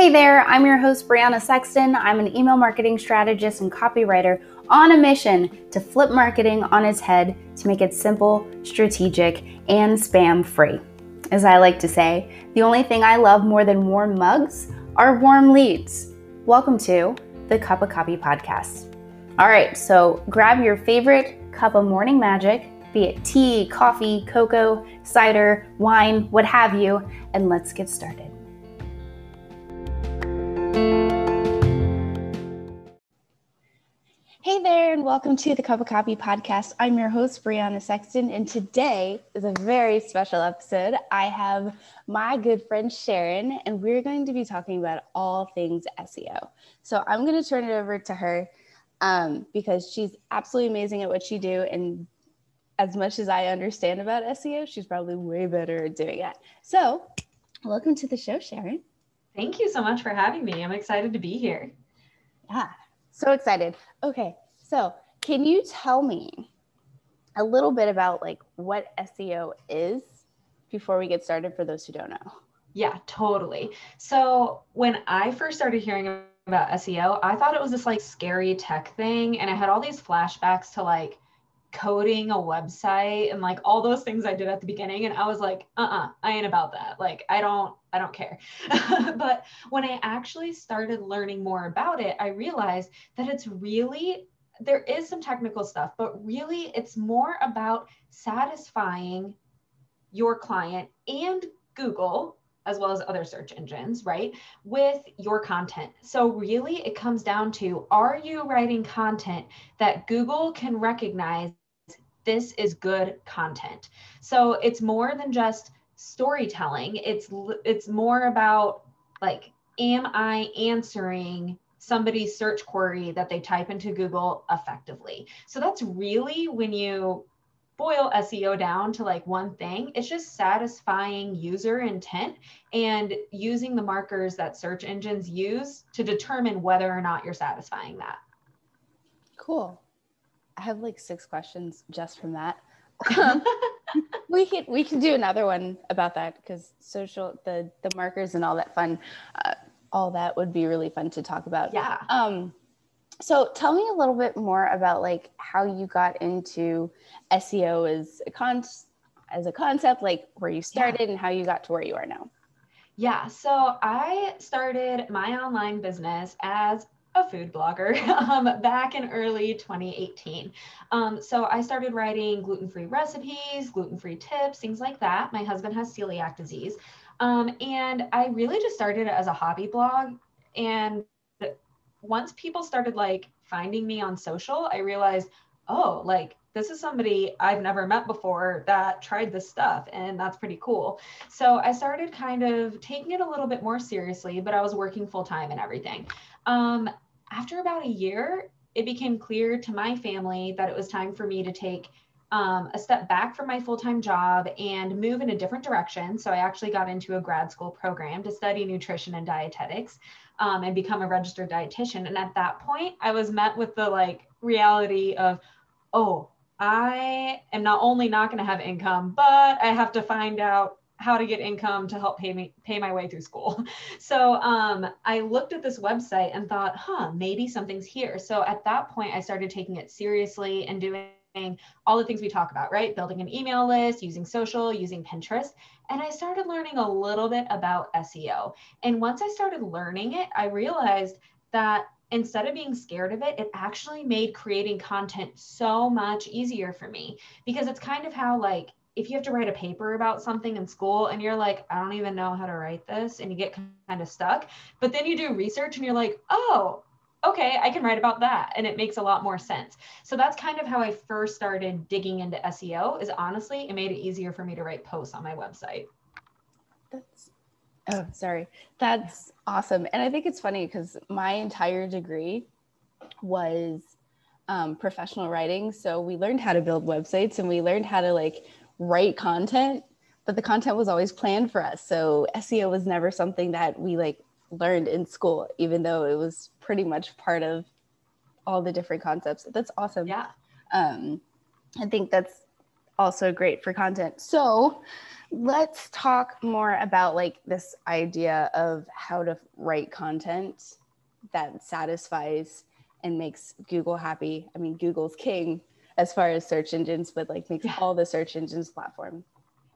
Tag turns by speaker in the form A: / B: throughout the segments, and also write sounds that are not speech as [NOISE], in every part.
A: Hey there, I'm your host, Brianna Sexton. I'm an email marketing strategist and copywriter on a mission to flip marketing on its head to make it simple, strategic, and spam free. As I like to say, the only thing I love more than warm mugs are warm leads. Welcome to the Cup of Copy podcast. All right, so grab your favorite cup of morning magic, be it tea, coffee, cocoa, cider, wine, what have you, and let's get started. Hey there, and welcome to the Cup of Copy podcast. I'm your host, Brianna Sexton, and today is a very special episode. I have my good friend Sharon, and we're going to be talking about all things SEO. So I'm going to turn it over to her um, because she's absolutely amazing at what she do, and as much as I understand about SEO, she's probably way better at doing it. So, welcome to the show, Sharon.
B: Thank you so much for having me. I'm excited to be here.
A: Yeah, so excited. Okay, so can you tell me a little bit about like what SEO is before we get started for those who don't know?
B: Yeah, totally. So when I first started hearing about SEO, I thought it was this like scary tech thing. And I had all these flashbacks to like coding a website and like all those things I did at the beginning. And I was like, uh-uh, I ain't about that. Like, I don't, I don't care. [LAUGHS] but when I actually started learning more about it, I realized that it's really there is some technical stuff, but really it's more about satisfying your client and Google as well as other search engines, right? With your content. So, really, it comes down to are you writing content that Google can recognize this is good content? So, it's more than just storytelling, it's, it's more about like, am I answering somebody's search query that they type into Google effectively. So that's really when you boil SEO down to like one thing, it's just satisfying user intent and using the markers that search engines use to determine whether or not you're satisfying that.
A: Cool. I have like six questions just from that. [LAUGHS] we can we can do another one about that because social the the markers and all that fun uh, all that would be really fun to talk about.
B: Yeah.
A: Um, so tell me a little bit more about like how you got into SEO as a con as a concept, like where you started yeah. and how you got to where you are now.
B: Yeah, so I started my online business as a food blogger [LAUGHS] um, back in early 2018. Um, so I started writing gluten free recipes, gluten free tips, things like that. My husband has celiac disease. Um, and I really just started it as a hobby blog. And once people started like finding me on social, I realized, oh, like this is somebody I've never met before that tried this stuff, and that's pretty cool. So I started kind of taking it a little bit more seriously, but I was working full time and everything. Um, after about a year, it became clear to my family that it was time for me to take um, a step back from my full time job and move in a different direction. So I actually got into a grad school program to study nutrition and dietetics um, and become a registered dietitian. And at that point, I was met with the like reality of, oh, I am not only not going to have income, but I have to find out how to get income to help pay me pay my way through school. [LAUGHS] So um, I looked at this website and thought, huh, maybe something's here. So at that point, I started taking it seriously and doing all the things we talk about, right? Building an email list, using social, using Pinterest. And I started learning a little bit about SEO. And once I started learning it, I realized that instead of being scared of it, it actually made creating content so much easier for me because it's kind of how, like, if you have to write a paper about something in school and you're like, I don't even know how to write this, and you get kind of stuck, but then you do research and you're like, oh, okay, I can write about that. And it makes a lot more sense. So that's kind of how I first started digging into SEO is honestly, it made it easier for me to write posts on my website.
A: That's, oh, sorry. That's awesome. And I think it's funny because my entire degree was um, professional writing. So we learned how to build websites and we learned how to like write content, but the content was always planned for us. So SEO was never something that we like learned in school, even though it was pretty much part of all the different concepts. That's awesome.
B: Yeah.
A: Um, I think that's also great for content. So let's talk more about like this idea of how to write content that satisfies and makes Google happy. I mean, Google's king as far as search engines, but like makes yeah. all the search engines platform.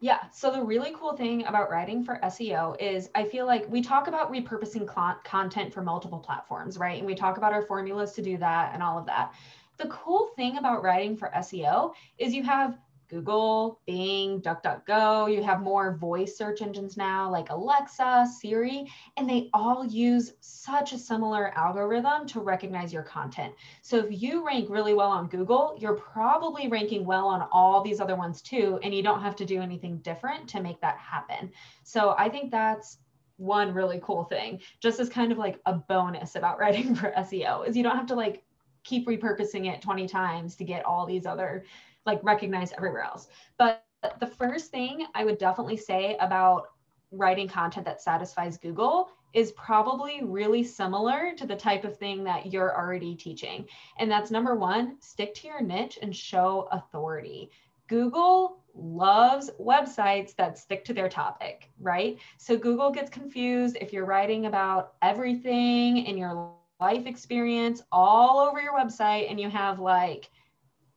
B: Yeah. So the really cool thing about writing for SEO is I feel like we talk about repurposing cl- content for multiple platforms, right? And we talk about our formulas to do that and all of that. The cool thing about writing for SEO is you have Google, Bing, DuckDuckGo. You have more voice search engines now like Alexa, Siri, and they all use such a similar algorithm to recognize your content. So if you rank really well on Google, you're probably ranking well on all these other ones too, and you don't have to do anything different to make that happen. So I think that's one really cool thing, just as kind of like a bonus about [LAUGHS] writing for SEO, is you don't have to like keep repurposing it 20 times to get all these other like recognized everywhere else. But the first thing I would definitely say about writing content that satisfies Google is probably really similar to the type of thing that you're already teaching. And that's number one, stick to your niche and show authority. Google loves websites that stick to their topic, right? So Google gets confused if you're writing about everything in your life experience all over your website and you have like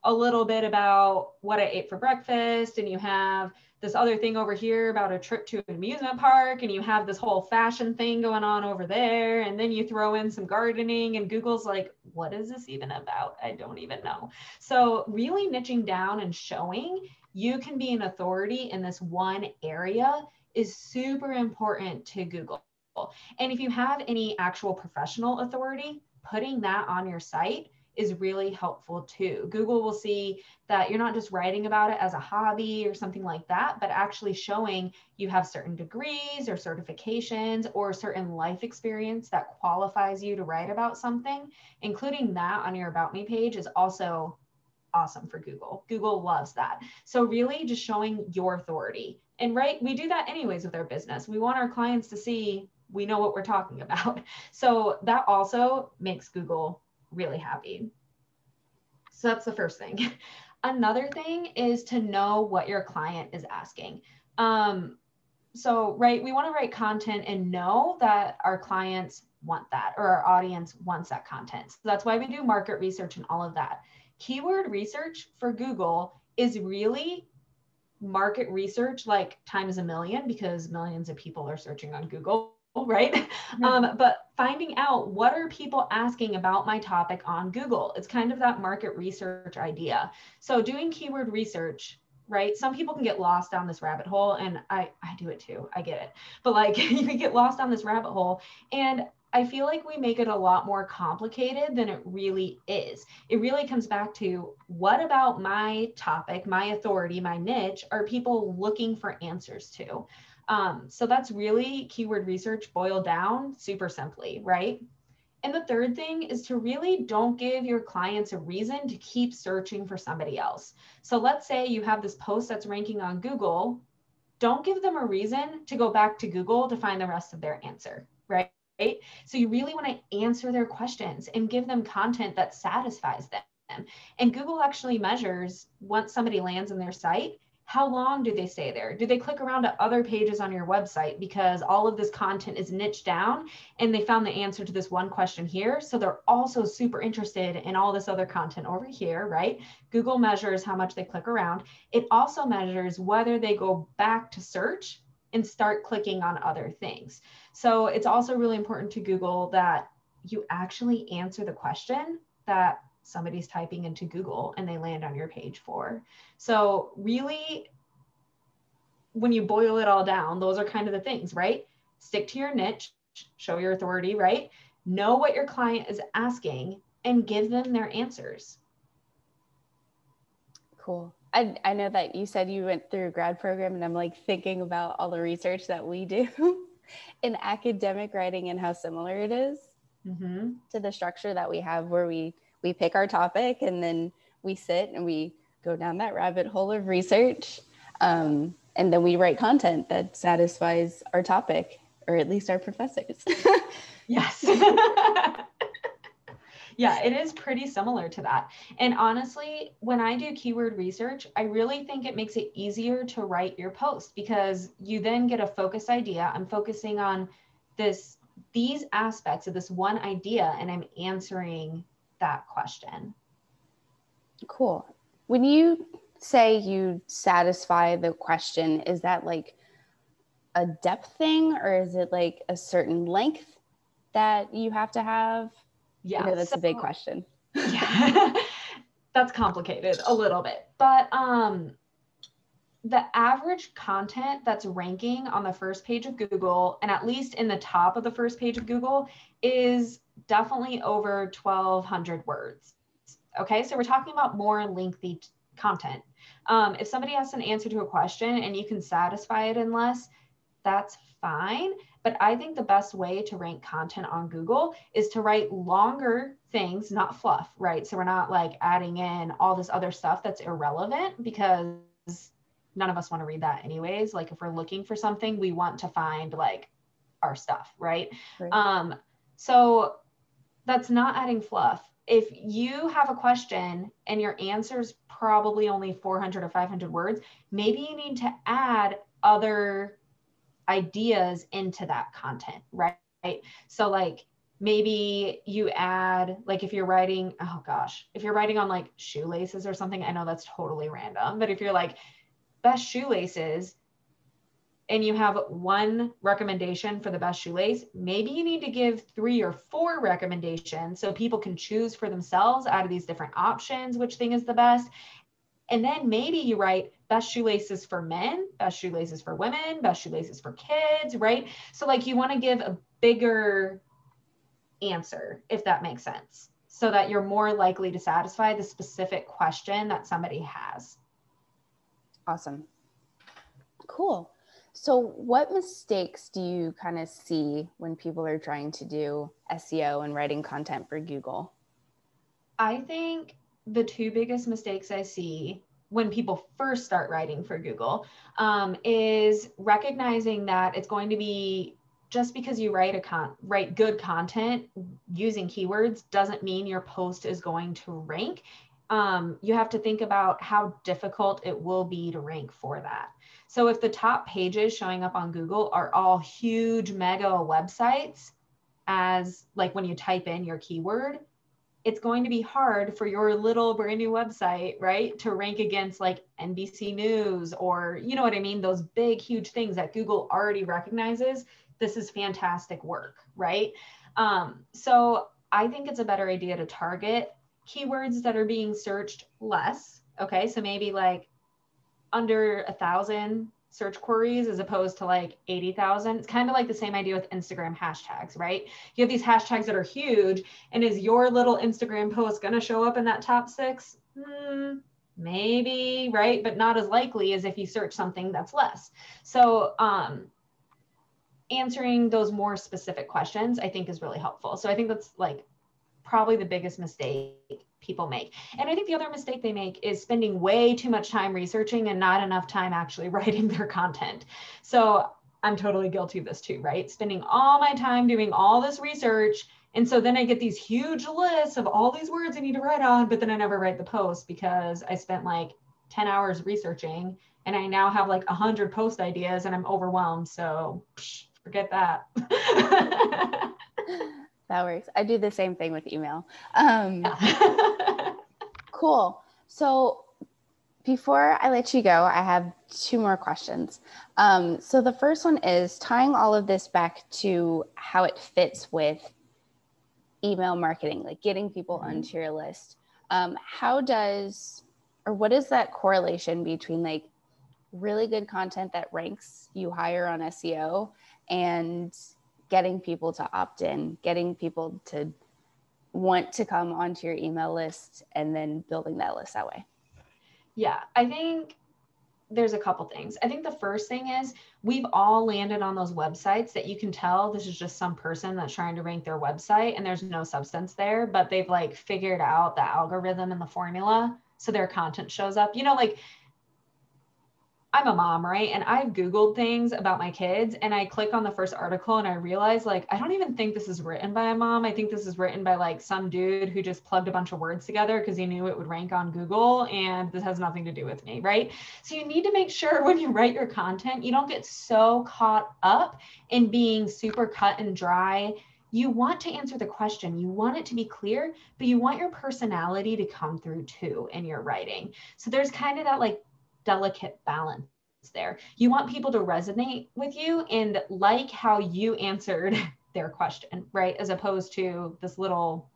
B: a little bit about what I ate for breakfast, and you have this other thing over here about a trip to an amusement park, and you have this whole fashion thing going on over there, and then you throw in some gardening, and Google's like, what is this even about? I don't even know. So, really niching down and showing you can be an authority in this one area is super important to Google. And if you have any actual professional authority, putting that on your site is really helpful too. Google will see that you're not just writing about it as a hobby or something like that, but actually showing you have certain degrees or certifications or certain life experience that qualifies you to write about something. Including that on your About Me page is also awesome for Google. Google loves that. So, really, just showing your authority. And right, we do that anyways with our business. We want our clients to see we know what we're talking about. [LAUGHS] So, that also makes Google really happy. So that's the first thing. [LAUGHS] Another thing is to know what your client is asking. Um, so, right, we want to write content and know that our clients want that or our audience wants that content. So that's why we do market research and all of that. Keyword research for Google is really market research like times a million because millions of people are searching on Google [LAUGHS] right? Mm-hmm. Um, but finding out what are people asking about my topic on Google. It's kind of that market research idea. So doing keyword research, right? Some people can get lost down this rabbit hole, and I I do it too. I get it, but like [LAUGHS] you can get lost down this rabbit hole, and I feel like we make it a lot more complicated than it really is. It really comes back to what about my topic, my authority, my niche are people looking for answers to? Um, so that's really keyword research boiled down super simply, right? And the third thing is to really don't give your clients a reason to keep searching for somebody else. So let's say you have this post that's ranking on Google. Don't give them a reason to go back to Google to find the rest of their answer, right? So you really want to answer their questions and give them content that satisfies them. And Google actually measures once somebody lands on their site, how long do they stay there? Do they click around to other pages on your website because all of this content is niched down and they found the answer to this one question here? So they're also super interested in all this other content over here, right? Google measures how much they click around. It also measures whether they go back to search and start clicking on other things. So it's also really important to Google that you actually answer the question that somebody's typing into Google and they land on your page for. So, really, when you boil it all down, those are kind of the things, right? Stick to your niche, show your authority, right? Know what your client is asking and give them their answers.
A: Cool. I, I know that you said you went through a grad program, and I'm like thinking about all the research that we do [LAUGHS] in academic writing and how similar it is mm-hmm. to the structure that we have where we we pick our topic and then we sit and we go down that rabbit hole of research. Um, and then we write content that satisfies our topic, or at least our professors. [LAUGHS]
B: yes. [LAUGHS] yeah, it is pretty similar to that. And honestly, when I do keyword research, I really think it makes it easier to write your post because you then get a focused idea. I'm focusing on this these aspects of this one idea and I'm answering that question.
A: Cool. When you say you satisfy the question, is that like a depth thing or is it like a certain length that you have to have? Yeah. I know that's so, a big question.
B: yeah. [LAUGHS] [LAUGHS] that's complicated a little bit. But um the average content that's ranking on the first page of Google and at least in the top of the first page of Google is definitely over 1200 words. Okay, so we're talking about more lengthy content. Um, if somebody has an answer to a question and you can satisfy it in less, that's fine. But I think the best way to rank content on Google is to write longer things, not fluff, right? So we're not like adding in all this other stuff that's irrelevant because none of us want to read that anyways. Like if we're looking for something, we want to find like our stuff, right? right. Um, so that's not adding fluff. If you have a question and your answer is probably only 400 or 500 words, maybe you need to add other ideas into that content, right? So, like, maybe you add, like, if you're writing, oh gosh, if you're writing on like shoelaces or something, I know that's totally random, but if you're like, best shoelaces, and you have one recommendation for the best shoelace, maybe you need to give three or four recommendations so people can choose for themselves out of these different options which thing is the best. And then maybe you write best shoelaces for men, best shoelaces for women, best shoelaces for kids, right? So, like, you want to give a bigger answer, if that makes sense, so that you're more likely to satisfy the specific question that somebody has.
A: Awesome. Cool. So, what mistakes do you kind of see when people are trying to do SEO and writing content for Google?
B: I think the two biggest mistakes I see when people first start writing for Google um, is recognizing that it's going to be just because you write a con- write good content using keywords doesn't mean your post is going to rank. Um, you have to think about how difficult it will be to rank for that. So if the top pages showing up on Google are all huge mega websites, as like when you type in your keyword, it's going to be hard for your little brand new website, right, to rank against like NBC News or, you know what I mean? Those big, huge things that Google already recognizes. This is fantastic work, right? Um, so I think it's a better idea to target keywords that are being searched less. Okay, so maybe like under a thousand search queries as opposed to like 80,000. It's kind of like the same idea with Instagram hashtags, right? You have these hashtags that are huge, and is your little Instagram post going to show up in that top six? Hmm, maybe, right? But not as likely as if you search something that's less. So, um, answering those more specific questions, I think is really helpful. So, I think that's like probably the biggest mistake people make. And I think the other mistake they make is spending way too much time researching and not enough time actually [LAUGHS] writing their content. So I'm totally guilty of this too, right? Spending all my time doing all this research. And so then I get these huge lists of all these words I need to write on, but then I never write the post because I spent like 10 hours researching and I now have like 100 post ideas and I'm overwhelmed. So psh, forget that. [LAUGHS]
A: that works. I do the same thing with email. Um, [LAUGHS] cool. So before I let you go, I have two more questions. Um, so the first one is tying all of this back to how it fits with email marketing, like getting people mm-hmm. onto your list. Um, how does, or what is that correlation between like really good content that ranks you higher on SEO and getting people to opt in, getting people to want to come onto your email list and then building that list that way?
B: Yeah, I think there's a couple things. I think the first thing is we've all landed on those websites that you can tell this is just some person that's trying to rank their website and there's no substance there, but they've like figured out the algorithm and the formula so their content shows up. You know, like I'm a mom, right? And I've Googled things about my kids and I click on the first article and I realize like, I don't even think this is written by a mom. I think this is written by like some dude who just plugged a bunch of words together because he knew it would rank on Google and this has nothing to do with me, right? So you need to make sure [LAUGHS] when you write your content, you don't get so caught up in being super cut and dry you want to answer the question, you want it to be clear, but you want your personality to come through too in your writing. So there's kind of that like delicate balance there. You want people to resonate with you and like how you answered [LAUGHS] their question, right? As opposed to this little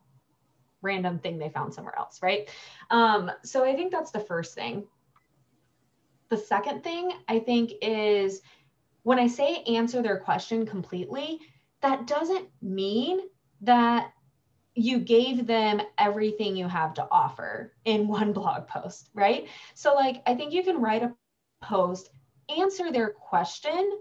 B: random thing they found somewhere else, right? Um, so I think that's the first thing. The second thing I think is when I say answer their question completely, that doesn't mean that you gave them everything you have to offer in one [LAUGHS] blog post, right? So, like, I think you can write a post, answer their question,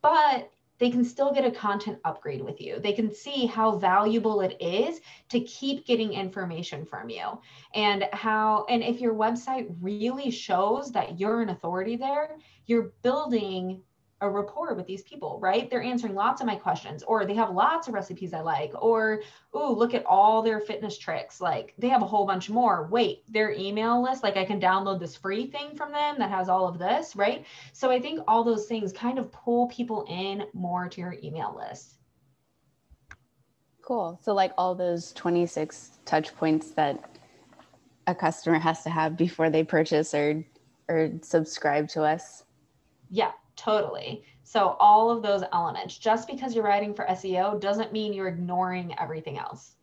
B: but they can still get a content upgrade with you. They can see how valuable it is to keep getting information from you and how, and if your website really shows that you're an authority there, you're building a rapport with these people, right? They're answering lots of my questions, or they have lots of recipes I like, or, oh, look at all their fitness tricks. Like they have a whole bunch more. Wait, their email list, like I can download this free thing from them that has all of this, right? So I think all those things kind of pull people in more to your email list.
A: Cool. So, like all those 26 touch points that a customer has to have before they purchase or or subscribe to us.
B: Yeah, Totally. So all of those elements, just because you're writing for SEO doesn't mean you're ignoring everything else.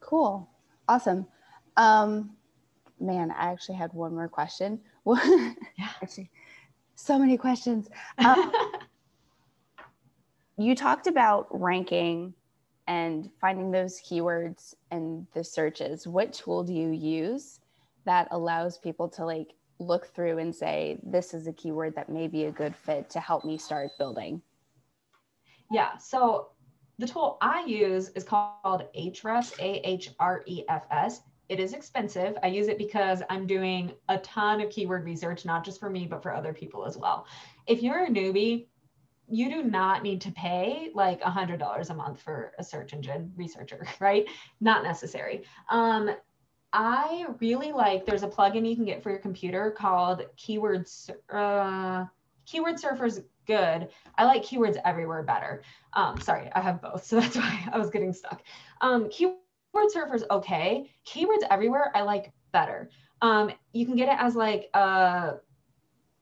A: Cool. Awesome. Um, man, I actually had one more question. [LAUGHS] yeah. actually, so many questions. Um, [LAUGHS] you talked about ranking and finding those keywords and the searches. What tool do you use that allows people to like look through and say, this is a keyword that may be a good fit to help me start building?
B: Yeah. So the tool I use is called Ahrefs, A H R E F S. It is expensive. I use it because I'm doing a ton of keyword research, not just for me, but for other people as well. If you're a newbie, you do not need to pay like a hundred dollars a month for a search engine researcher, [LAUGHS] right? Not necessary. Um, I really like there's a plugin you can get for your computer called Keywords uh, Keyword Surfer's good. I like keywords everywhere better. Um, sorry, I have both, [LAUGHS] so that's why I was getting stuck. Um, Keyword Surfer's okay. Keywords everywhere I like better. Um, you can get it as like a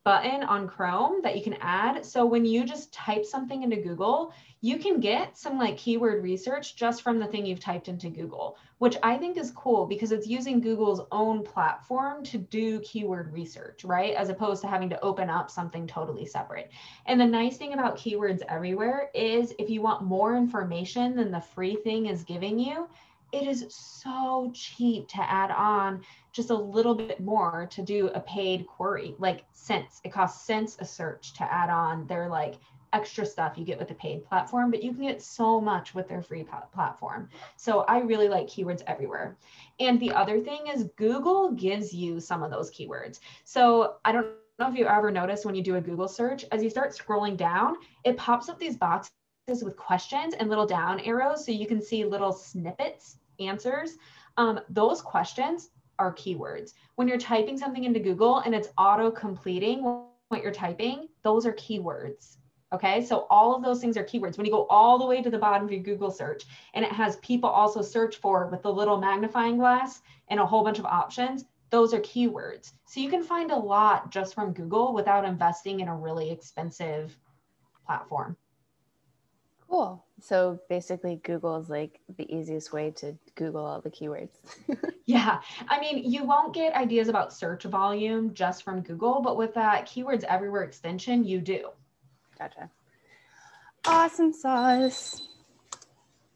B: button on Chrome that you can add. So when you just type something into Google, you can get some like keyword research just from the thing you've typed into Google, which I think is cool because it's using Google's own platform to do keyword research, right? As opposed to having to open up something totally separate. And the nice thing about keywords everywhere is if you want more information than the free thing is giving you, it is so cheap to add on just a little bit more to do a paid query. Like cents it costs cents a search to add on their like extra stuff you get with the paid platform but you can get so much with their free platform. So i really like keywords everywhere. And the other thing is google gives you some of those keywords. So i don't know if you ever notice when you do a google search as you start scrolling down it pops up these boxes with questions and little down arrows so you can see little snippets answers. Um, those questions are keywords. When you're typing something into google and it's auto completing what you're typing those are keywords okay? So all of those things are keywords. When you go all the way to the bottom of your google search and it has people also search for with the little magnifying glass and a whole bunch of options those are keywords. So you can find a lot just from google without investing in a really expensive platform
A: Cool. So basically, Google is like the easiest way to Google all the keywords. [LAUGHS]
B: yeah. I mean, you won't get ideas about search volume just from Google, but with that keywords everywhere extension, you do.
A: Gotcha. Awesome sauce.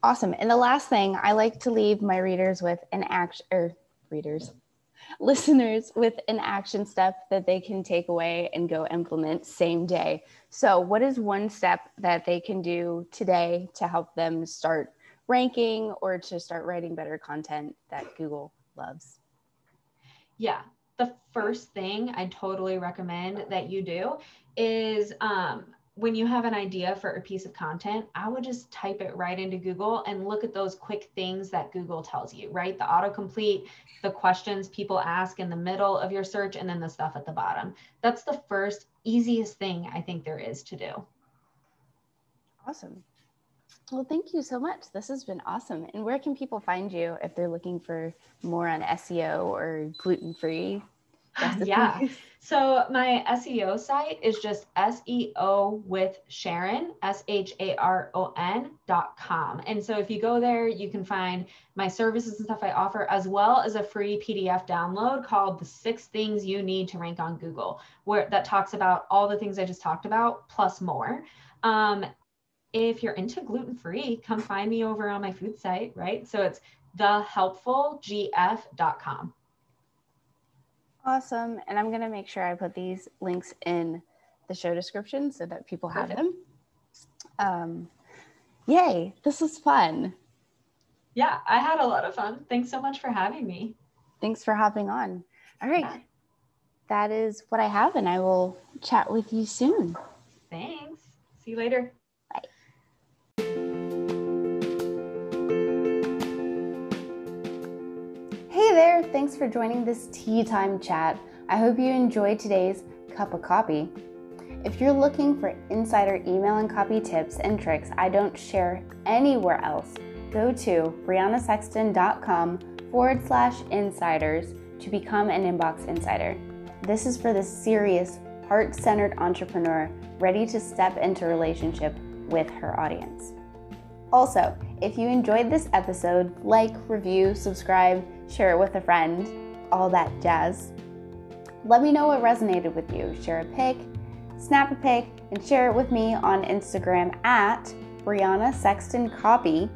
A: Awesome. And the last thing I like to leave my readers with an action or readers, listeners with an action step that they can take away and go implement same day. So, what is one step that they can do today to help them start ranking or to start writing better content that Google loves?
B: Yeah, the first thing I totally recommend that you do is um, when you have an idea for a piece of content, I would just type it right into Google and look at those quick things that Google tells you, right? The autocomplete, the questions people ask in the middle of your search, and then the stuff at the bottom. That's the first easiest thing I think there is to do.
A: Awesome. Well, thank you so much. This has been awesome. And where can people find you if they're looking for more on SEO or gluten free?
B: Yeah. [LAUGHS] So my SEO site is just SEO with Sharon, S H A R O N dot com. And so if you go there, you can find my services and stuff I offer, as well as a free PDF download called The Six Things You Need to Rank on Google, where that talks about all the things I just talked about, plus more. Um, if you're into gluten free, come find me over on my food site, right? So it's thehelpfulgf.com.
A: Awesome. And I'm going to make sure I put these links in the show description so that people have them. Um, yay, this was fun.
B: Yeah, I had a lot of fun. Thanks so much for having me.
A: Thanks for hopping on. All right. Yeah. That is what I have, and I will chat with you soon.
B: Thanks. See you later.
A: There, thanks for joining this tea time chat. I hope you enjoyed today's cup of copy. If you're looking for insider email and copy tips and tricks I don't share anywhere else, go to briannasexton.com forward slash insiders to become an inbox insider. This is for the serious, heart centered entrepreneur ready to step into relationship with her audience. Also, if you enjoyed this episode, like, review, subscribe, share it with a friend, all that jazz. Let me know what resonated with you. Share a pic, snap a pic, and share it with me on Instagram at Brianna Sexton Copy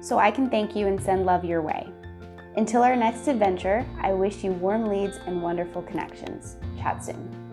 A: so I can thank you and send love your way. Until our next adventure, I wish you warm leads and wonderful connections. Chat soon.